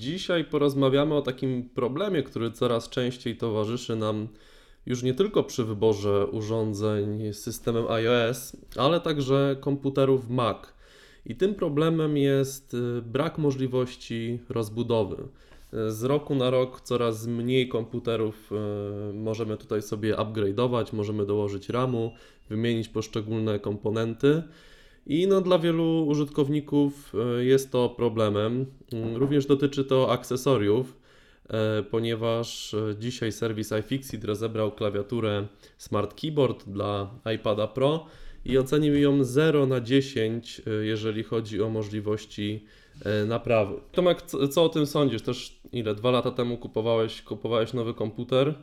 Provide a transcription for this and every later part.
Dzisiaj porozmawiamy o takim problemie, który coraz częściej towarzyszy nam już nie tylko przy wyborze urządzeń z systemem iOS, ale także komputerów Mac. I tym problemem jest y, brak możliwości rozbudowy. Z roku na rok coraz mniej komputerów y, możemy tutaj sobie upgrade'ować, możemy dołożyć RAMu, wymienić poszczególne komponenty. I no, dla wielu użytkowników y, jest to problemem. Również dotyczy to akcesoriów, y, ponieważ dzisiaj serwis iFixit rozebrał klawiaturę Smart Keyboard dla iPada Pro i ocenił ją 0 na 10, jeżeli chodzi o możliwości E, naprawy. Tomek, co o tym sądzisz? Też ile? Dwa lata temu kupowałeś, kupowałeś nowy komputer.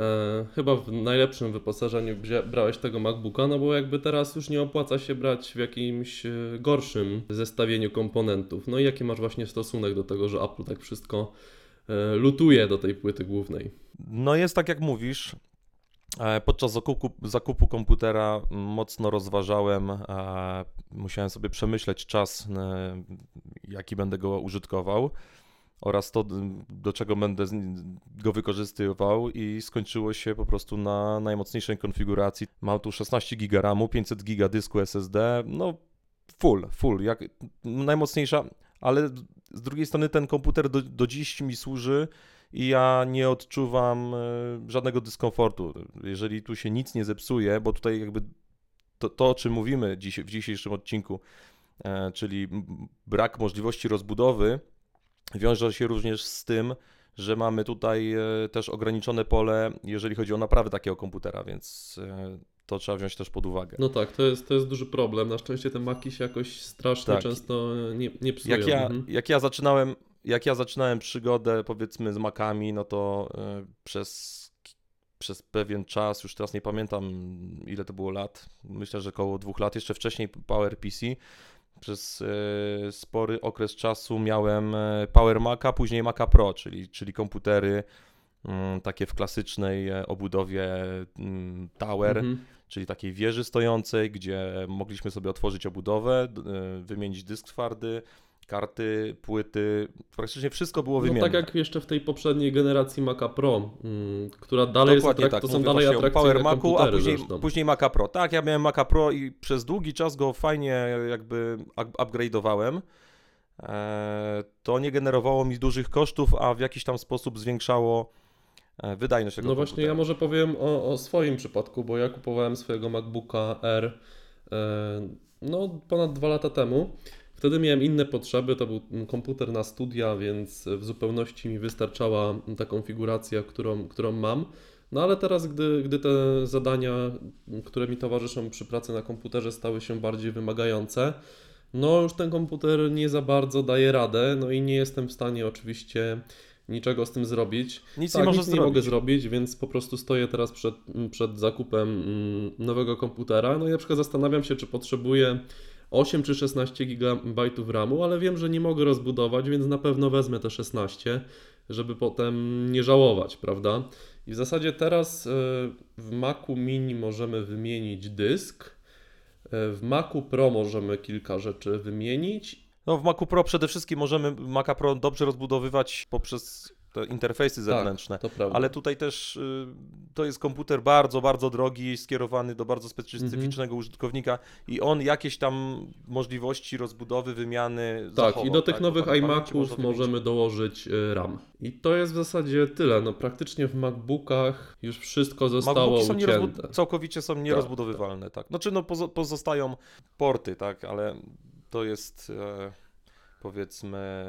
E, chyba w najlepszym wyposażeniu brałeś tego MacBooka, no bo jakby teraz już nie opłaca się brać w jakimś e, gorszym zestawieniu komponentów. No i jaki masz właśnie stosunek do tego, że Apple tak wszystko e, lutuje do tej płyty głównej? No jest tak jak mówisz. Podczas zakupu, zakupu komputera mocno rozważałem, musiałem sobie przemyśleć czas, jaki będę go użytkował oraz to, do czego będę go wykorzystywał i skończyło się po prostu na najmocniejszej konfiguracji. Mam tu 16 GB RAMu, 500 GB dysku SSD, no full, full, jak najmocniejsza, ale z drugiej strony ten komputer do, do dziś mi służy i ja nie odczuwam e, żadnego dyskomfortu. Jeżeli tu się nic nie zepsuje, bo tutaj jakby to, to o czym mówimy dziś, w dzisiejszym odcinku, e, czyli brak możliwości rozbudowy, wiąże się również z tym, że mamy tutaj e, też ograniczone pole, jeżeli chodzi o naprawę takiego komputera, więc to trzeba wziąć też pod uwagę. No tak, to jest, to jest duży problem. Na szczęście te maki się jakoś strasznie tak. często nie, nie psują. Jak ja, mhm. jak ja zaczynałem jak ja zaczynałem przygodę powiedzmy z makami, no to y, przez, przez pewien czas, już teraz nie pamiętam ile to było lat, myślę, że około dwóch lat, jeszcze wcześniej PowerPC, przez y, spory okres czasu miałem e, Power Maca, później Maca Pro, czyli, czyli komputery y, takie w klasycznej e, obudowie mm, Tower, mhm. czyli takiej wieży stojącej, gdzie mogliśmy sobie otworzyć obudowę, wymienić dysk twardy, karty, płyty, praktycznie wszystko było wymienne. No tak jak jeszcze w tej poprzedniej generacji Maca Pro, mm, która dalej Dokładnie jest atrak- tak. to są dalej atrakcyjne Power Macu, a później, później Maca Pro. Tak, ja miałem Maca Pro i przez długi czas go fajnie jakby upgrade'owałem. E, to nie generowało mi dużych kosztów, a w jakiś tam sposób zwiększało e, wydajność tego No właśnie, ja może powiem o, o, swoim przypadku, bo ja kupowałem swojego MacBooka R e, no ponad dwa lata temu Wtedy miałem inne potrzeby, to był komputer na studia, więc w zupełności mi wystarczała ta konfiguracja, którą, którą mam. No ale teraz, gdy, gdy te zadania, które mi towarzyszą przy pracy na komputerze, stały się bardziej wymagające, no już ten komputer nie za bardzo daje radę, no i nie jestem w stanie oczywiście niczego z tym zrobić. Nic tak, nie, nic nie mogę zrobić, więc po prostu stoję teraz przed, przed zakupem mm, nowego komputera. No i na przykład zastanawiam się, czy potrzebuję 8 czy 16 GB RAMu, ale wiem, że nie mogę rozbudować, więc na pewno wezmę te 16, żeby potem nie żałować, prawda? I w zasadzie teraz e, w Macu Mini możemy wymienić dysk, e, w Macu Pro możemy kilka rzeczy wymienić. No w Macu Pro przede wszystkim możemy Maca Pro dobrze rozbudowywać poprzez te interfejsy tak, zewnętrzne. Tak, ale tutaj też y, to jest komputer bardzo, bardzo drogi, skierowany do bardzo specyficznego -hmm. użytkownika i on jakieś tam możliwości rozbudowy, wymiany. Tak, zachował, i do tych tak? nowych iMaców możemy dołożyć y, RAM. I to jest w zasadzie tyle. No praktycznie w MacBookach już wszystko zostało są ucięte. Całkowicie są tak, nierozbudowywalne, tak. tak. Znaczy no pozostają porty, tak, ale to jest. E powiedzmy,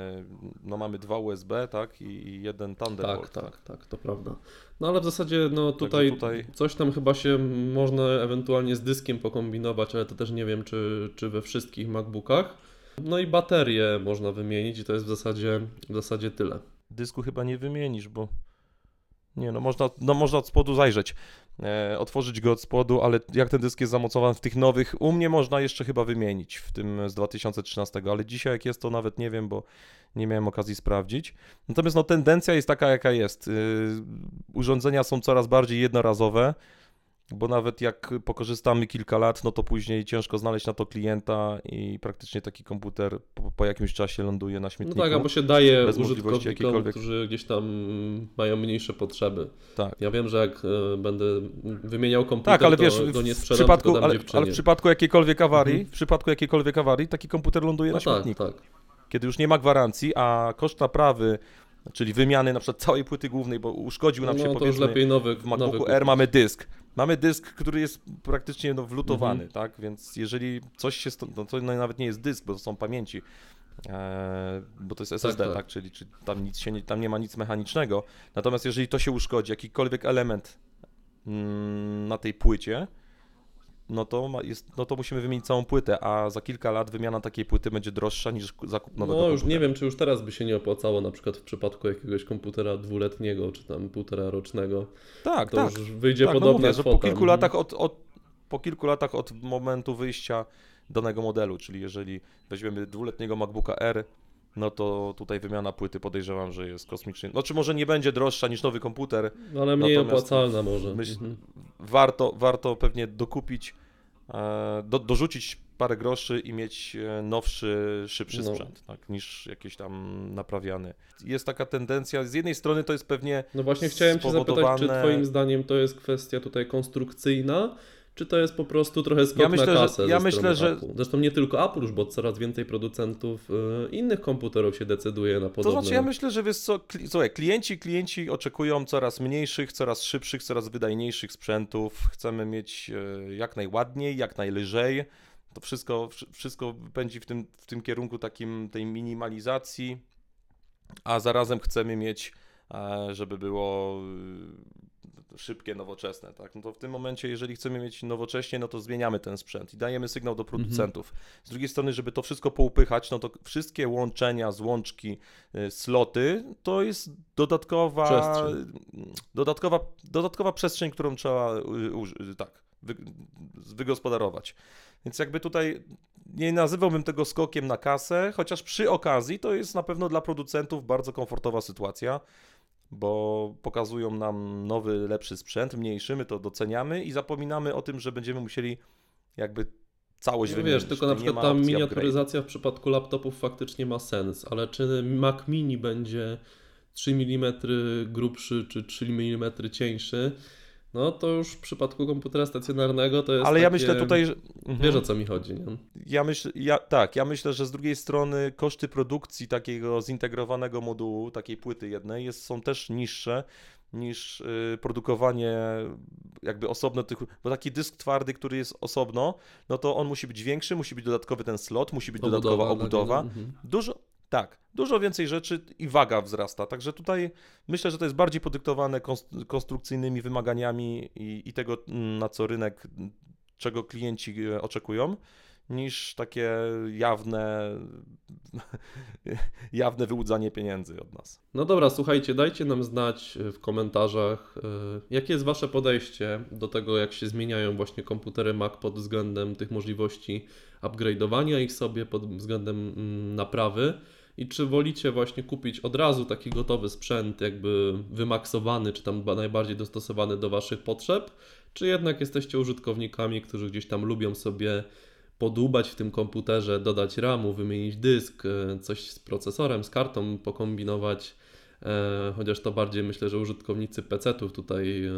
no mamy dwa USB, tak, i jeden Thunderbolt. Tak, tak, tak, to prawda. No ale w zasadzie, no tutaj, tutaj, coś tam chyba się można ewentualnie z dyskiem pokombinować, ale to też nie wiem, czy, czy we wszystkich MacBookach. No i baterię można wymienić i to jest w zasadzie, w zasadzie tyle. Dysku chyba nie wymienisz, bo nie, no można, no można od spodu zajrzeć, e, otworzyć go od spodu, ale jak ten dysk jest zamocowany w tych nowych, u mnie można jeszcze chyba wymienić w tym z 2013, ale dzisiaj jak jest to nawet nie wiem, bo nie miałem okazji sprawdzić. Natomiast no tendencja jest taka jaka jest. Y, urządzenia są coraz bardziej jednorazowe. Bo nawet jak pokorzystamy kilka lat, no to później ciężko znaleźć na to klienta i praktycznie taki komputer po, po jakimś czasie ląduje na No śmietniku. tak, albo się daje użytkownikom, którzy gdzieś tam mają mniejsze potrzeby. Tak. Ja wiem, że jak e, będę wymieniał komputer, Tak, ale to wiesz, go nie w sprzedam, przypadku, tylko dam ale, ale w przypadku jakiejkolwiek awarii, Mhm. w przypadku jakiejkolwiek awarii, taki komputer ląduje no na tak, śmietniku. tak. Kiedy już nie ma gwarancji, a koszt naprawy, czyli wymiany na przykład całej płyty głównej, bo uszkodził nam No, się już powiedzmy lepiej nowy, w nowy MacBooku kupić. R mamy dysk. Mamy dysk, który jest praktycznie no, wlutowany, Mhm. tak? Więc jeżeli coś się, no to nawet nie jest dysk, bo to są pamięci, e, bo to jest SSD, tak? tak. Czyli, czyli tam, nic się nie, tam nie ma nic mechanicznego. Natomiast jeżeli to się uszkodzi, jakikolwiek element mm, na tej płycie, no to, jest, no to musimy wymienić całą płytę, a za kilka lat wymiana takiej płyty będzie droższa niż ku- zakup nowego No już komputera. nie wiem, czy już teraz by się nie opłacało, na przykład w przypadku jakiegoś komputera dwuletniego, czy tam półtora rocznego. Tak, To tak. już wyjdzie tak, no podobna że po kilku latach od, od, po kilku latach od momentu wyjścia danego modelu, czyli jeżeli weźmiemy dwuletniego MacBooka R, no to tutaj wymiana płyty podejrzewam, że jest kosmicznie. No czy może nie będzie droższa niż nowy komputer, Ale mniej opłacalna może. myśl- Mhm. warto, warto pewnie dokupić, e, do, dorzucić parę groszy i mieć e, nowszy, szybszy No. sprzęt, tak, niż jakiś tam naprawiany. Jest taka tendencja, z jednej strony to jest pewnie No właśnie chciałem Cię zapytać, czy Twoim zdaniem to jest kwestia tutaj konstrukcyjna, czy to jest po prostu trochę skok Ja myślę, na że- kasę ja ze myślę, że- Apple? Zresztą nie tylko Apple, już, bo coraz więcej producentów y, innych komputerów się decyduje na To podobne... znaczy, ja myślę, że wiesz co, kli- słuchaj, klienci, klienci oczekują coraz mniejszych, coraz szybszych, coraz wydajniejszych sprzętów. Chcemy mieć e, jak najładniej, jak najlżej. To wszystko, wszy- wszystko pędzi w tym, w tym kierunku takim tej minimalizacji, a zarazem chcemy mieć, żeby było e, szybkie, nowoczesne. Tak? No to w tym momencie, jeżeli chcemy mieć nowocześnie, no to zmieniamy ten sprzęt i dajemy sygnał do producentów. Z drugiej strony, żeby to wszystko poupychać, no to wszystkie łączenia, złączki, y, sloty, to jest dodatkowa Przestrzeń. dodatkowa, dodatkowa przestrzeń, którą trzeba tak, wy, wygospodarować. Więc jakby tutaj nie nazywałbym tego skokiem na kasę, chociaż przy okazji to jest na pewno dla producentów bardzo komfortowa sytuacja, bo pokazują nam nowy, lepszy sprzęt, mniejszy, my to doceniamy i zapominamy o tym, że będziemy musieli jakby całość No wymienić. wiesz, tylko na przykład ta miniaturyzacja w przypadku laptopów faktycznie ma sens, ale czy Mac Mini będzie 3 mm grubszy czy 3 mm cieńszy, no to już w przypadku komputera stacjonarnego to jest Ale ja takie... myślę tutaj, że... Wiesz o co mi chodzi, nie? Ja myślę, ja, tak, ja myślę, że z drugiej strony koszty produkcji takiego zintegrowanego modułu, takiej płyty jednej jest, są też niższe niż y, produkowanie jakby osobno tych, bo taki dysk twardy, który jest osobno, no to on musi być większy, musi być dodatkowy ten slot, musi być dodatkowa Obudowa, obudowa. mhm. Dużo, tak, dużo więcej rzeczy i waga wzrasta. Także tutaj myślę, że to jest bardziej podyktowane konst- konstrukcyjnymi wymaganiami i, i tego, na co rynek, czego klienci e, oczekują, niż takie jawne, jawne wyłudzanie pieniędzy od nas. No dobra, słuchajcie, dajcie nam znać y, w komentarzach, y, jakie jest Wasze podejście do tego, jak się zmieniają właśnie komputery Mac pod względem tych możliwości upgrade'owania ich sobie, pod względem mm, naprawy. I czy wolicie właśnie kupić od razu taki gotowy sprzęt, jakby wymaksowany, czy tam ba- najbardziej dostosowany do Waszych potrzeb, czy jednak jesteście użytkownikami, którzy gdzieś tam lubią sobie podłubać w tym komputerze, dodać RAMu, wymienić dysk, e, coś z procesorem, z kartą pokombinować. E, chociaż to bardziej myślę, że użytkownicy PC-ów tutaj e,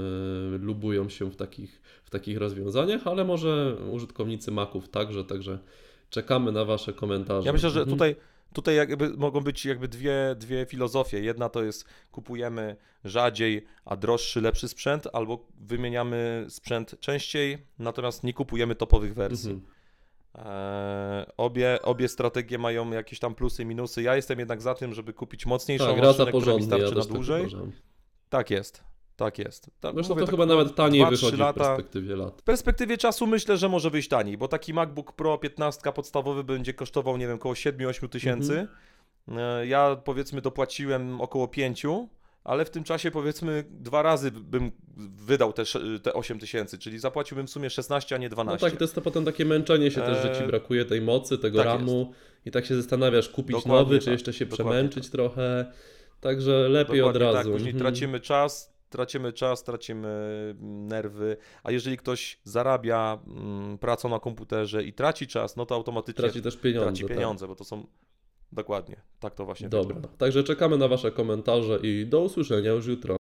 lubują się w takich, w takich rozwiązaniach, ale może użytkownicy Maców także, także czekamy na Wasze komentarze. Ja myślę, że Mhm. tutaj, tutaj jakby mogą być jakby dwie, dwie filozofie. Jedna to jest kupujemy rzadziej, a droższy, lepszy sprzęt, albo wymieniamy sprzęt częściej, natomiast nie kupujemy topowych wersji. Mhm. Eee, obie, obie strategie mają jakieś tam plusy minusy. Ja jestem jednak za tym, żeby kupić mocniejszą Tak, maszynę, która mi ja starczy też na tak dłużej. uważam. Tak jest, tak jest. Tak, Zresztą mówię, to tak chyba nawet taniej dwa, trzy wychodzi w lata. perspektywie lat. W perspektywie czasu myślę, że może wyjść taniej, bo taki MacBook Pro 15 podstawowy będzie kosztował, nie wiem, około 7-8 tysięcy. Mhm. E, Ja powiedzmy dopłaciłem około 5, ale w tym czasie powiedzmy dwa razy bym wydał te, te 8 tysięcy, czyli zapłaciłbym w sumie 16, a nie No 12. tak, to jest to potem takie męczenie się też, że Ci Eee, brakuje tej mocy, tego tak ramu i tak się zastanawiasz, kupić Dokładnie nowy, czy tak, jeszcze się dokładnie przemęczyć trochę. Także lepiej od Dokładnie razu. Tak, później Mhm. tracimy czas, tracimy czas, tracimy mm, nerwy, a jeżeli ktoś zarabia mm, pracą na komputerze i traci czas, no to automatycznie Traci też pieniądze. traci tak. pieniądze, bo to są dokładnie, tak to właśnie Dobra. wygląda. Także czekamy na Wasze komentarze i do usłyszenia już jutro.